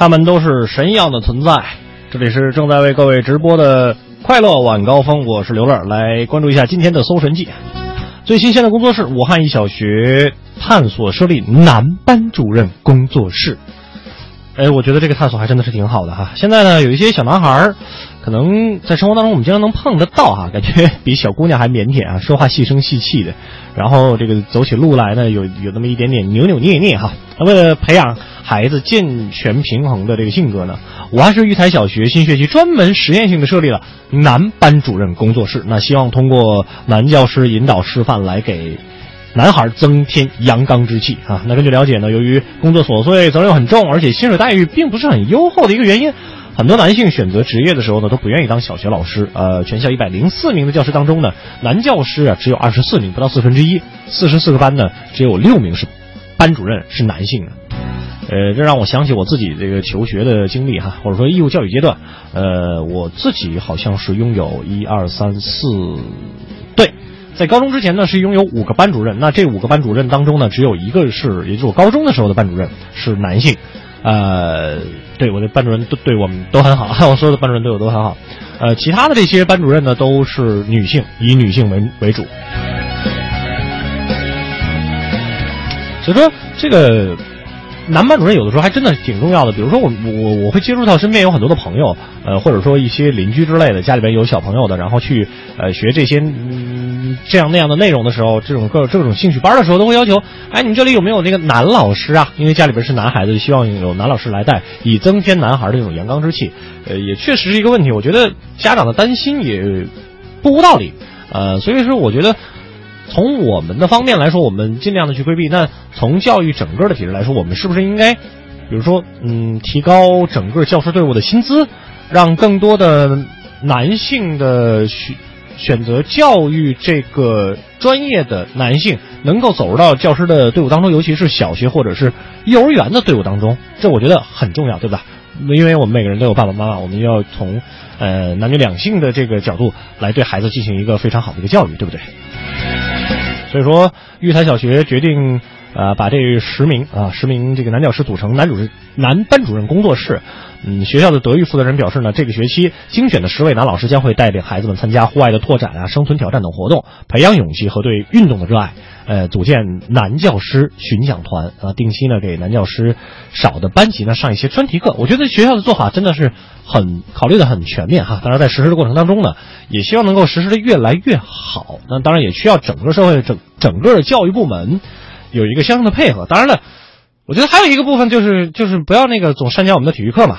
他们都是神一样的存在。这里是正在为各位直播的快乐晚高峰，我是刘乐，来关注一下今天的搜神记。最新鲜的工作室，武汉一小学探索设立男班主任工作室。哎，我觉得这个探索还真的是挺好的哈。现在呢，有一些小男孩儿，可能在生活当中我们经常能碰得到哈，感觉比小姑娘还腼腆啊，说话细声细气的，然后这个走起路来呢，有有那么一点点扭扭捏捏哈。那为了培养孩子健全平衡的这个性格呢，武汉市育才小学新学期专门实验性的设立了男班主任工作室，那希望通过男教师引导示范来给。男孩增添阳刚之气啊！那根据了解呢，由于工作琐碎、责任很重，而且薪水待遇并不是很优厚的一个原因，很多男性选择职业的时候呢，都不愿意当小学老师。呃，全校一百零四名的教师当中呢，男教师啊只有二十四名，不到四分之一。四十四个班呢，只有六名是班主任是男性的。呃，这让我想起我自己这个求学的经历哈，或者说义务教育阶段。呃，我自己好像是拥有一二三四，对。在高中之前呢，是拥有五个班主任。那这五个班主任当中呢，只有一个是，也就是我高中的时候的班主任是男性。呃，对我的班主任都对我们都很好，我所有的班主任对我都很好。呃，其他的这些班主任呢，都是女性，以女性为为主。所以说这个。男班主任有的时候还真的挺重要的，比如说我我我会接触到身边有很多的朋友，呃，或者说一些邻居之类的，家里边有小朋友的，然后去呃学这些这样那样的内容的时候，这种各这种兴趣班的时候，都会要求，哎，你这里有没有那个男老师啊？因为家里边是男孩子，希望有男老师来带，以增添男孩的这种阳刚之气。呃，也确实是一个问题，我觉得家长的担心也不无道理。呃，所以说我觉得。从我们的方面来说，我们尽量的去规避。那从教育整个的体制来说，我们是不是应该，比如说，嗯，提高整个教师队伍的薪资，让更多的男性的学选择教育这个专业的男性，能够走入到教师的队伍当中，尤其是小学或者是幼儿园的队伍当中，这我觉得很重要，对吧？因为我们每个人都有爸爸妈妈，我们要从呃男女两性的这个角度来对孩子进行一个非常好的一个教育，对不对？所以说，育才小学决定，呃，把这十名啊十名这个男教师组成男主任男班主任工作室。嗯，学校的德育负责人表示呢，这个学期精选的十位男老师将会带领孩子们参加户外的拓展啊、生存挑战等活动，培养勇气和对运动的热爱。呃，组建男教师巡讲团啊，定期呢给男教师少的班级呢上一些专题课。我觉得学校的做法真的是很考虑的很全面哈。当然，在实施的过程当中呢，也希望能够实施的越来越好。那当然也需要整个社会整整个教育部门有一个相应的配合。当然了。我觉得还有一个部分就是就是不要那个总删减我们的体育课嘛，